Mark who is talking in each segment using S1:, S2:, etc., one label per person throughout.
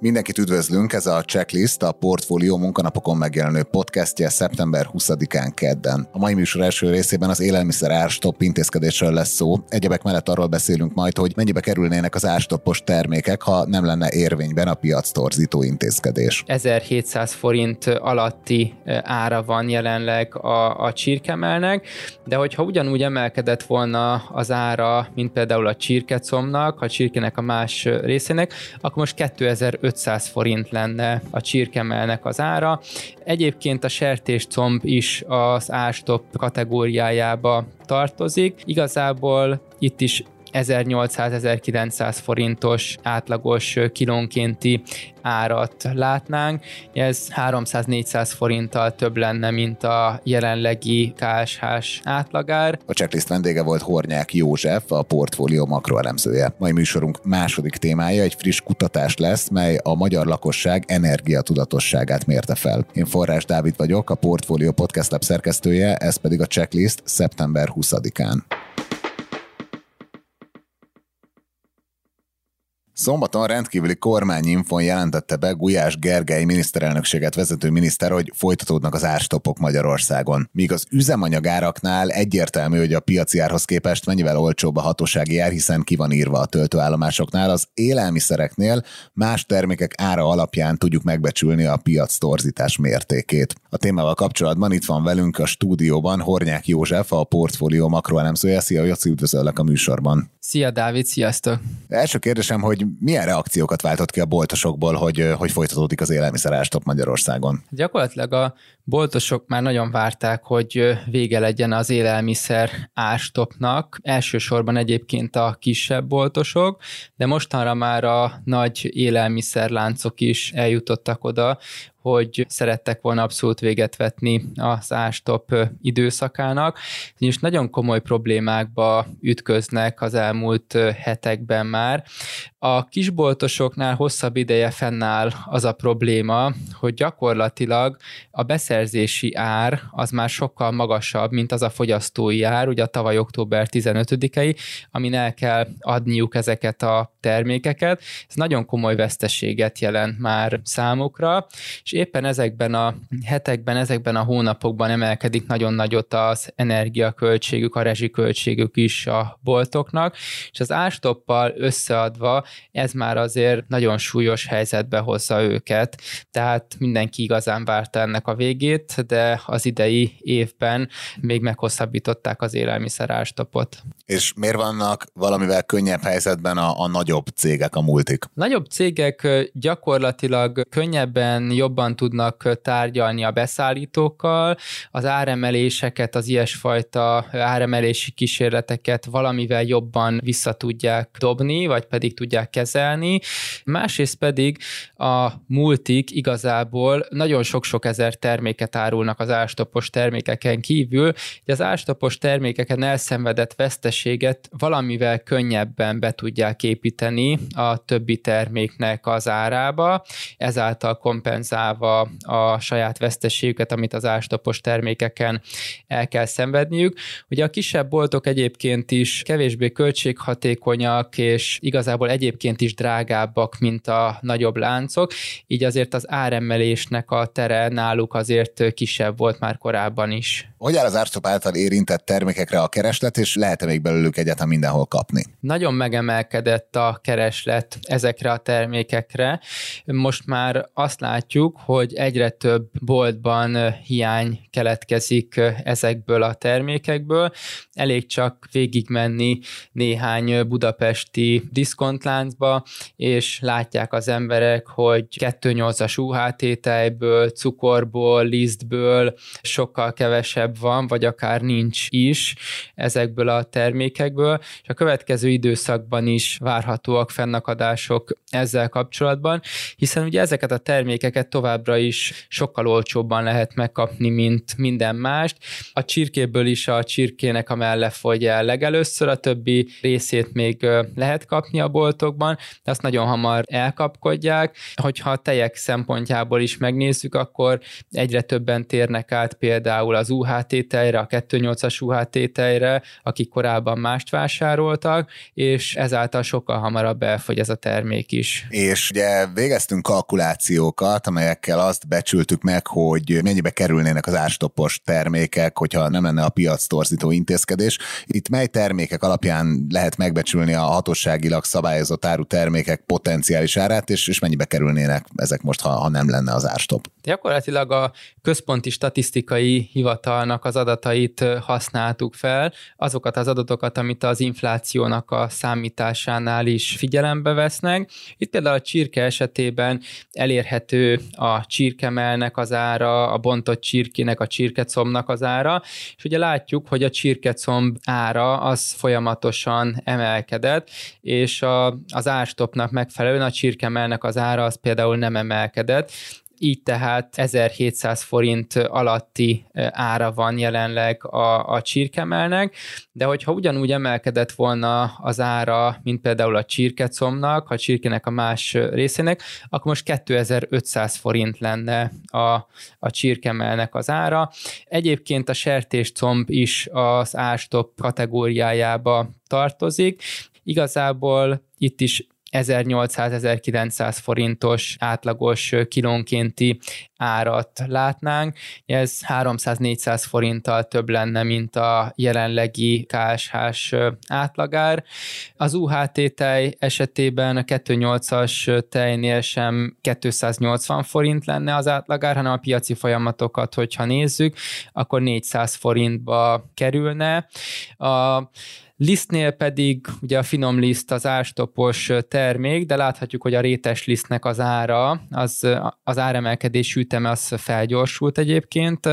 S1: Mindenkit üdvözlünk, ez a Checklist, a Portfolio munkanapokon megjelenő podcastje szeptember 20-án kedden. A mai műsor első részében az élelmiszer árstopp intézkedésről lesz szó. Egyebek mellett arról beszélünk majd, hogy mennyibe kerülnének az árstoppos termékek, ha nem lenne érvényben a piac torzító intézkedés.
S2: 1700 forint alatti ára van jelenleg a, a csirkemelnek, de hogyha ugyanúgy emelkedett volna az ára, mint például a csirkecomnak, a csirkenek a más részének, akkor most 2000 500 forint lenne a csirkemelnek az ára. Egyébként a sertéscomb is az ástop kategóriájába tartozik. Igazából itt is 1800-1900 forintos átlagos kilónkénti árat látnánk. Ez 300-400 forinttal több lenne, mint a jelenlegi KSH-s átlagár.
S1: A checklist vendége volt Hornyák József, a portfólió makroelemzője. Mai műsorunk második témája egy friss kutatás lesz, mely a magyar lakosság energiatudatosságát mérte fel. Én Forrás Dávid vagyok, a Portfólió Podcast Lab szerkesztője, ez pedig a checklist szeptember 20-án. Szombaton rendkívüli kormányinfon jelentette be Gulyás Gergely miniszterelnökséget vezető miniszter, hogy folytatódnak az árstopok Magyarországon. Míg az üzemanyagáraknál egyértelmű, hogy a piaci árhoz képest mennyivel olcsóbb a hatósági ár, hiszen ki van írva a töltőállomásoknál, az élelmiszereknél más termékek ára alapján tudjuk megbecsülni a piac torzítás mértékét. A témával kapcsolatban itt van velünk a stúdióban Hornyák József, a portfólió makroelemzője. Szia, Jóci, üdvözöllek a műsorban.
S2: Szia, Dávid, sziasztok!
S1: Első kérdésem, hogy milyen reakciókat váltott ki a boltosokból, hogy, hogy folytatódik az élelmiszerástop Magyarországon?
S2: Gyakorlatilag a boltosok már nagyon várták, hogy vége legyen az élelmiszer ástopnak. Elsősorban egyébként a kisebb boltosok, de mostanra már a nagy élelmiszerláncok is eljutottak oda, hogy szerettek volna abszolút véget vetni az ástop időszakának, és nagyon komoly problémákba ütköznek az elmúlt hetekben már. A kisboltosoknál hosszabb ideje fennáll az a probléma, hogy gyakorlatilag a beszerzési ár az már sokkal magasabb, mint az a fogyasztói ár, ugye a tavaly október 15-ei, amin el kell adniuk ezeket a termékeket. Ez nagyon komoly veszteséget jelent már számukra, és éppen ezekben a hetekben, ezekben a hónapokban emelkedik nagyon nagyot az energiaköltségük, a rezsiköltségük is a boltoknak, és az ástoppal összeadva ez már azért nagyon súlyos helyzetbe hozza őket, tehát mindenki igazán várta ennek a végét, de az idei évben még meghosszabbították az élelmiszer ástopot.
S1: És miért vannak valamivel könnyebb helyzetben a, a nagyobb cégek, a multik?
S2: Nagyobb cégek gyakorlatilag könnyebben, jobban tudnak tárgyalni a beszállítókkal, az áremeléseket, az ilyesfajta áremelési kísérleteket valamivel jobban vissza tudják dobni, vagy pedig tudják kezelni. Másrészt pedig a multik igazából nagyon sok-sok ezer terméket árulnak az ástopos termékeken kívül, hogy az ástopos termékeken elszenvedett veszteséget valamivel könnyebben be tudják építeni a többi terméknek az árába, ezáltal kompenzálva a saját veszteségüket, amit az ástopos termékeken el kell szenvedniük. Ugye a kisebb boltok egyébként is kevésbé költséghatékonyak, és igazából egyébként is drágábbak, mint a nagyobb láncok, így azért az áremelésnek a tere náluk azért kisebb volt már korábban is.
S1: Hogy áll az árstop által érintett termékekre a kereslet, és lehet-e még belőlük egyáltalán mindenhol kapni?
S2: Nagyon megemelkedett a kereslet ezekre a termékekre. Most már azt látjuk, hogy egyre több boltban hiány keletkezik ezekből a termékekből. Elég csak végigmenni néhány budapesti diszkontláncba, és látják az emberek, hogy 2.8-as UHT tejből, cukorból, lisztből sokkal kevesebb van, vagy akár nincs is ezekből a termékekből, és a következő időszakban is várhatóak fennakadások ezzel kapcsolatban, hiszen ugye ezeket a termékeket tovább továbbra is sokkal olcsóbban lehet megkapni, mint minden mást. A csirkéből is a csirkének a melle fogy el legelőször, a többi részét még lehet kapni a boltokban, de azt nagyon hamar elkapkodják. Hogyha a tejek szempontjából is megnézzük, akkor egyre többen térnek át például az UHT tejre, a 2.8-as UHT tejre, akik korábban mást vásároltak, és ezáltal sokkal hamarabb elfogy ez a termék is.
S1: És ugye végeztünk kalkulációkat, amelyekkel azt becsültük meg, hogy mennyibe kerülnének az árstoppos termékek, hogyha nem lenne a piac torzító intézkedés. Itt mely termékek alapján lehet megbecsülni a hatóságilag szabályozott áru termékek potenciális árát, és, és mennyibe kerülnének ezek most, ha, ha nem lenne az árstop?
S2: Gyakorlatilag a központi statisztikai hivatalnak az adatait használtuk fel, azokat az adatokat, amit az inflációnak a számításánál is figyelembe vesznek. Itt például a csirke esetében elérhető a csirkemelnek az ára, a bontott csirkének, a csirkecomnak az ára, és ugye látjuk, hogy a csirkecomb ára az folyamatosan emelkedett, és a, az árstopnak megfelelően a csirkemelnek az ára az például nem emelkedett, így tehát 1700 forint alatti ára van jelenleg a, a csirkemelnek, de hogyha ugyanúgy emelkedett volna az ára, mint például a csirkecomnak, a csirkének a más részének, akkor most 2500 forint lenne a, a csirkemelnek az ára. Egyébként a sertéscomb is az árstop kategóriájába tartozik. Igazából itt is 1800-1900 forintos átlagos kilónkénti árat látnánk. Ez 300-400 forinttal több lenne, mint a jelenlegi KSH-s átlagár. Az UHT tej esetében a 2.8-as tejnél sem 280 forint lenne az átlagár, hanem a piaci folyamatokat, hogyha nézzük, akkor 400 forintba kerülne. A Lisztnél pedig ugye a finom liszt az árstopos termék, de láthatjuk, hogy a rétes lisztnek az ára, az, az áremelkedés üteme az felgyorsult egyébként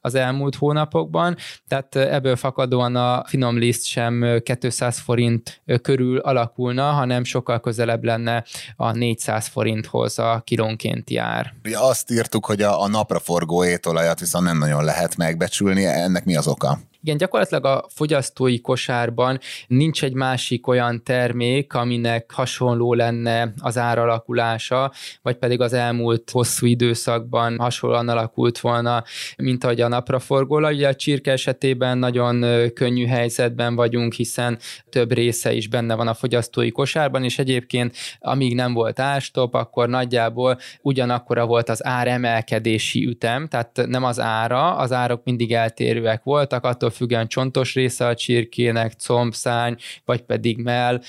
S2: az elmúlt hónapokban, tehát ebből fakadóan a finom liszt sem 200 forint körül alakulna, hanem sokkal közelebb lenne a 400 forinthoz a kilónkénti ár.
S1: Ugye azt írtuk, hogy a, a napraforgó étolajat viszont nem nagyon lehet megbecsülni, ennek mi az oka?
S2: Igen, gyakorlatilag a fogyasztói kosárban nincs egy másik olyan termék, aminek hasonló lenne az áralakulása, vagy pedig az elmúlt hosszú időszakban hasonlóan alakult volna, mint ahogy a napraforgóla. Ugye a csirke esetében nagyon könnyű helyzetben vagyunk, hiszen több része is benne van a fogyasztói kosárban, és egyébként amíg nem volt árstop, akkor nagyjából ugyanakkora volt az áremelkedési ütem, tehát nem az ára, az árok mindig eltérőek voltak, attól attól függően csontos része a csirkének, combszány, vagy pedig mell,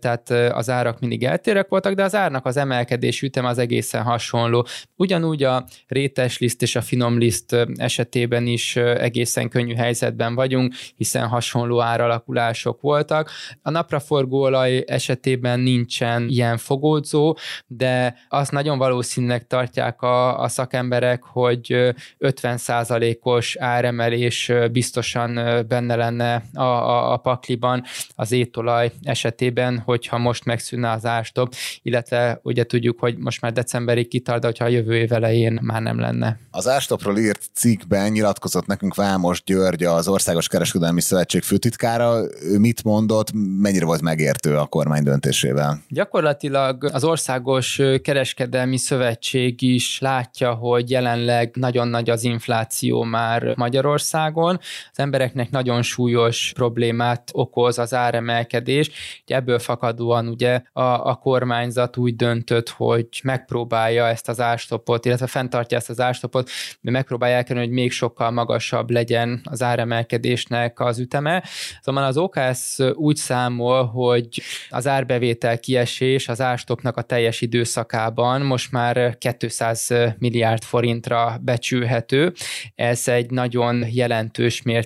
S2: tehát az árak mindig eltérek voltak, de az árnak az emelkedés ütem az egészen hasonló. Ugyanúgy a rétes liszt és a finom liszt esetében is egészen könnyű helyzetben vagyunk, hiszen hasonló áralakulások voltak. A napraforgóolaj esetében nincsen ilyen fogódzó, de azt nagyon valószínűleg tartják a, a szakemberek, hogy 50%-os áremelés biztos biztosan benne lenne a, a, a pakliban az étolaj esetében, hogyha most megszűnne az árstop, illetve ugye tudjuk, hogy most már decemberig kitart, de hogyha a jövő év elején már nem lenne.
S1: Az árstopról írt cikkben nyilatkozott nekünk Vámos György, az Országos Kereskedelmi Szövetség főtitkára. Ő mit mondott, mennyire volt megértő a kormány döntésével?
S2: Gyakorlatilag az Országos Kereskedelmi Szövetség is látja, hogy jelenleg nagyon nagy az infláció már Magyarországon az embereknek nagyon súlyos problémát okoz az áremelkedés. Ebből fakadóan ugye a, a kormányzat úgy döntött, hogy megpróbálja ezt az árstopot, illetve fenntartja ezt az árstopot, de megpróbálja elkerülni, hogy még sokkal magasabb legyen az áremelkedésnek az üteme. Szóval az OKS úgy számol, hogy az árbevétel kiesés az árstopnak a teljes időszakában most már 200 milliárd forintra becsülhető. Ez egy nagyon jelentős mértékű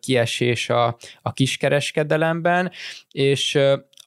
S2: kiesés a, a kiskereskedelemben, és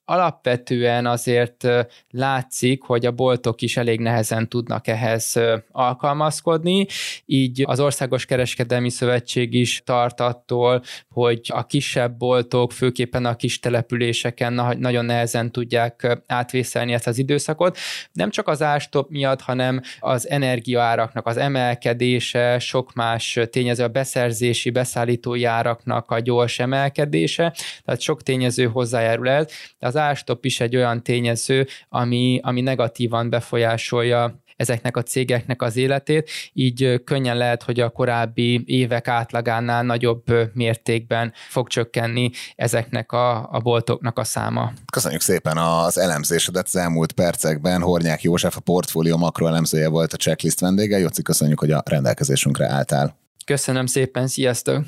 S2: alapvetően azért látszik, hogy a boltok is elég nehezen tudnak ehhez alkalmazkodni, így az Országos Kereskedelmi Szövetség is tart attól, hogy a kisebb boltok, főképpen a kis településeken nagyon nehezen tudják átvészelni ezt az időszakot. Nem csak az ástop miatt, hanem az energiaáraknak az emelkedése, sok más tényező, a beszerzési, beszállítói áraknak a gyors emelkedése, tehát sok tényező hozzájárul ez, de az ástop is egy olyan tényező, ami, ami negatívan befolyásolja ezeknek a cégeknek az életét, így könnyen lehet, hogy a korábbi évek átlagánál nagyobb mértékben fog csökkenni ezeknek a, a boltoknak a száma.
S1: Köszönjük szépen az elemzésedet az elmúlt percekben. Hornyák József, a portfólió makroelemzője volt a checklist vendége. Jóci, köszönjük, hogy a rendelkezésünkre álltál.
S2: Köszönöm szépen, sziasztok!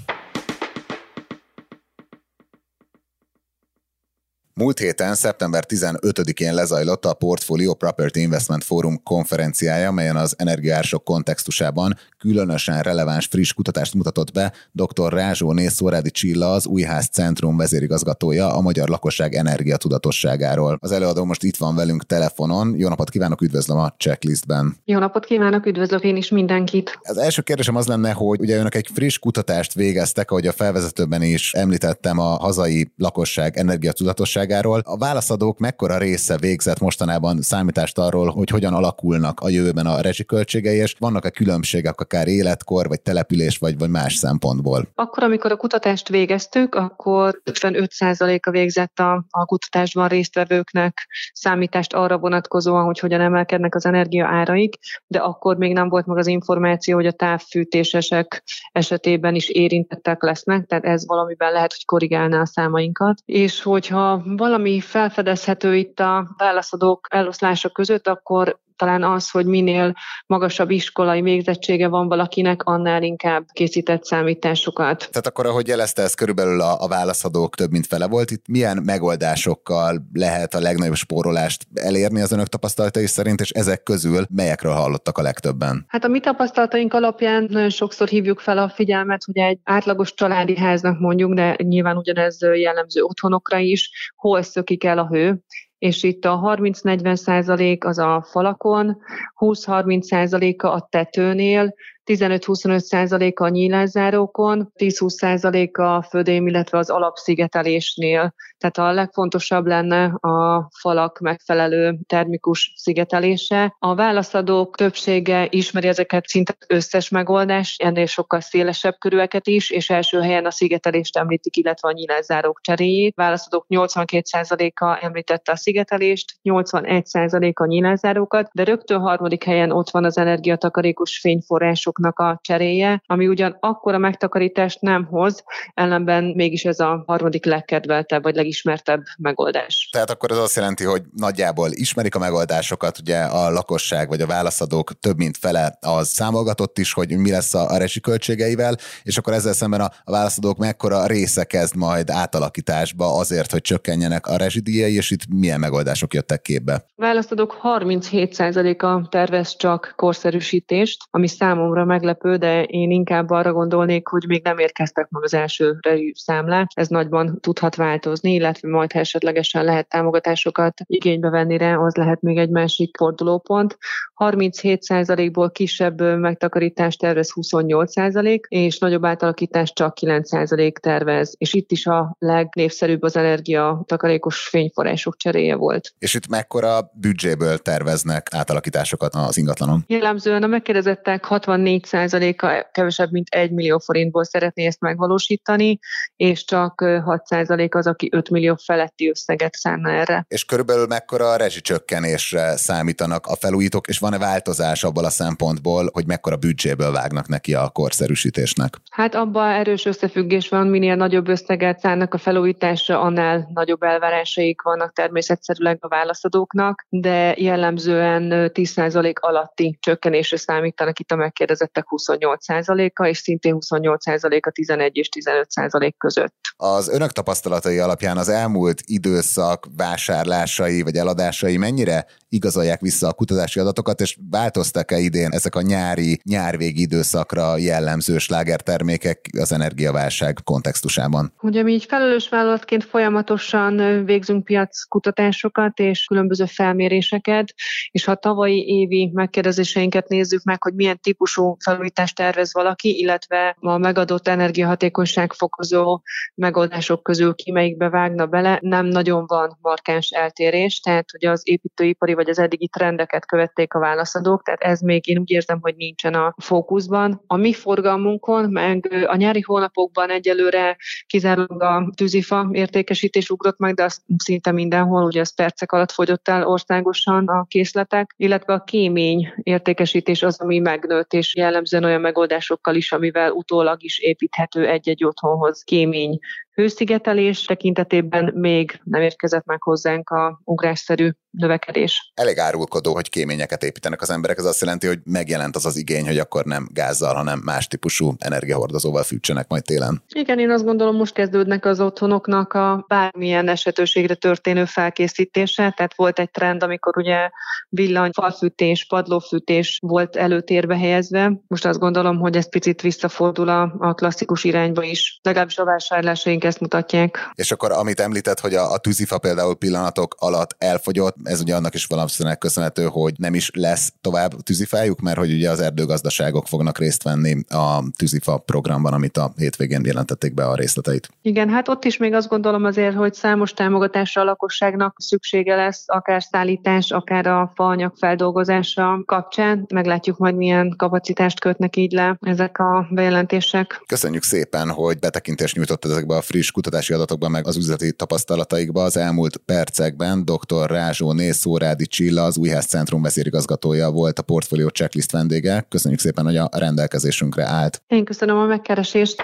S1: Múlt héten, szeptember 15-én lezajlott a Portfolio Property Investment Forum konferenciája, melyen az energiársok kontextusában különösen releváns friss kutatást mutatott be dr. Rázsóné Szórádi Csilla, az Újház Centrum vezérigazgatója a magyar lakosság energiatudatosságáról. Az előadó most itt van velünk telefonon. Jó napot kívánok, üdvözlöm a checklistben.
S3: Jó napot kívánok, üdvözlök én is mindenkit.
S1: Az első kérdésem az lenne, hogy ugye önök egy friss kutatást végeztek, ahogy a felvezetőben is említettem, a hazai lakosság energiatudatosságáról gazdaságáról. A válaszadók mekkora része végzett mostanában számítást arról, hogy hogyan alakulnak a jövőben a rezsiköltségei, és vannak-e különbségek akár életkor, vagy település, vagy, vagy más szempontból?
S3: Akkor, amikor a kutatást végeztük, akkor 55%-a végzett a, a kutatásban résztvevőknek számítást arra vonatkozóan, hogy hogyan emelkednek az energia áraik, de akkor még nem volt meg az információ, hogy a távfűtésesek esetében is érintettek lesznek, tehát ez valamiben lehet, hogy korrigálná a számainkat. És hogyha valami felfedezhető itt a válaszadók eloszlása között, akkor talán az, hogy minél magasabb iskolai végzettsége van valakinek, annál inkább készített számításokat.
S1: Tehát akkor, ahogy jelezte, ez körülbelül a, a válaszadók több mint fele volt. Itt milyen megoldásokkal lehet a legnagyobb spórolást elérni az önök tapasztalatai szerint, és ezek közül melyekről hallottak a legtöbben?
S3: Hát a mi tapasztalataink alapján nagyon sokszor hívjuk fel a figyelmet, hogy egy átlagos családi háznak mondjuk, de nyilván ugyanez jellemző otthonokra is, hol szökik el a hő, és itt a 30-40 százalék az a falakon, 20-30 százaléka a tetőnél, 15-25 százaléka a nyílászárókon, 10-20 százaléka a födém, illetve az alapszigetelésnél. Tehát a legfontosabb lenne a falak megfelelő termikus szigetelése. A válaszadók többsége ismeri ezeket szinte összes megoldás, ennél sokkal szélesebb körüleket is, és első helyen a szigetelést említik, illetve a nyílászárók cseréjét. Válaszadók 82%-a említette a szigetelést, 81%-a a nyílászárókat, de rögtön harmadik helyen ott van az energiatakarékos fényforrások forrásoknak a cseréje, ami ugyan akkora megtakarítást nem hoz, ellenben mégis ez a harmadik legkedveltebb vagy legismertebb megoldás.
S1: Tehát akkor ez azt jelenti, hogy nagyjából ismerik a megoldásokat, ugye a lakosság vagy a válaszadók több mint fele az számolgatott is, hogy mi lesz a, a költségeivel, és akkor ezzel szemben a, a válaszadók mekkora része kezd majd átalakításba azért, hogy csökkenjenek a rezsidíjai, és itt milyen megoldások jöttek képbe?
S3: Válaszadók 37%-a tervez csak korszerűsítést, ami számomra számomra meglepő, de én inkább arra gondolnék, hogy még nem érkeztek meg az első számlák. Ez nagyban tudhat változni, illetve majd ha esetlegesen lehet támogatásokat igénybe venni rá, az lehet még egy másik fordulópont. 37%-ból kisebb megtakarítást tervez 28%, és nagyobb átalakítást csak 9% tervez. És itt is a legnépszerűbb az energia takarékos fényforrások cseréje volt.
S1: És itt mekkora büdzséből terveznek átalakításokat az ingatlanon?
S3: Jellemzően a megkérdezettek 64 4%-a kevesebb, mint 1 millió forintból szeretné ezt megvalósítani, és csak 6% az, aki 5 millió feletti összeget szánna erre.
S1: És körülbelül mekkora a rezsicsökkenésre számítanak a felújítók, és van-e változás abból a szempontból, hogy mekkora büdzséből vágnak neki a korszerűsítésnek?
S3: Hát abban erős összefüggés van, minél nagyobb összeget szánnak a felújításra, annál nagyobb elvárásaik vannak természetszerűleg a válaszadóknak, de jellemzően 10% alatti csökkenésre számítanak itt a megkérdezett kedvezményezettek 28%-a, és szintén 28%-a 11 és 15% között.
S1: Az önök tapasztalatai alapján az elmúlt időszak vásárlásai vagy eladásai mennyire igazolják vissza a kutatási adatokat, és változtak-e idén ezek a nyári, nyárvégi időszakra jellemző slágertermékek az energiaválság kontextusában?
S3: Ugye mi így felelős vállalatként folyamatosan végzünk piackutatásokat és különböző felméréseket, és ha tavalyi évi megkérdezéseinket nézzük meg, hogy milyen típusú felújítást tervez valaki, illetve a megadott energiahatékonyság fokozó megoldások közül ki melyikbe vágna bele, nem nagyon van markáns eltérés, tehát hogy az építőipari vagy az eddigi trendeket követték a válaszadók, tehát ez még én úgy érzem, hogy nincsen a fókuszban. A mi forgalmunkon, meg a nyári hónapokban egyelőre kizárólag a tűzifa értékesítés ugrott meg, de azt szinte mindenhol, ugye az percek alatt fogyott el országosan a készletek, illetve a kémény értékesítés az, ami megnőtt, és jellemzően olyan megoldásokkal is, amivel utólag is építhető egy-egy otthonhoz kémény hőszigetelés tekintetében még nem érkezett meg hozzánk a ugrásszerű növekedés.
S1: Elég árulkodó, hogy kéményeket építenek az emberek, ez azt jelenti, hogy megjelent az az igény, hogy akkor nem gázzal, hanem más típusú energiahordozóval fűtsenek majd télen.
S3: Igen, én azt gondolom, most kezdődnek az otthonoknak a bármilyen esetőségre történő felkészítése, tehát volt egy trend, amikor ugye villany, falfűtés, padlófűtés volt előtérbe helyezve. Most azt gondolom, hogy ez picit visszafordul a, a klasszikus irányba is, legalábbis a vásárlásaink ezt mutatják.
S1: És akkor amit említett, hogy a, a tűzifa például pillanatok alatt elfogyott, ez ugye annak is valószínűleg köszönhető, hogy nem is lesz tovább tűzifájuk, mert hogy ugye az erdőgazdaságok fognak részt venni a tűzifa programban, amit a hétvégén jelentették be a részleteit.
S3: Igen, hát ott is még azt gondolom azért, hogy számos támogatásra a lakosságnak szüksége lesz, akár szállítás, akár a faanyag feldolgozása kapcsán. Meglátjuk majd milyen kapacitást kötnek így le ezek a bejelentések.
S1: Köszönjük szépen, hogy betekintést nyújtott ezekbe a friss kutatási adatokban, meg az üzleti tapasztalataikba az elmúlt percekben. Dr. Rázsó Szórádi Csilla, az Újház Centrum vezérigazgatója volt a portfólió checklist vendége. Köszönjük szépen, hogy a rendelkezésünkre állt.
S3: Én köszönöm a megkeresést.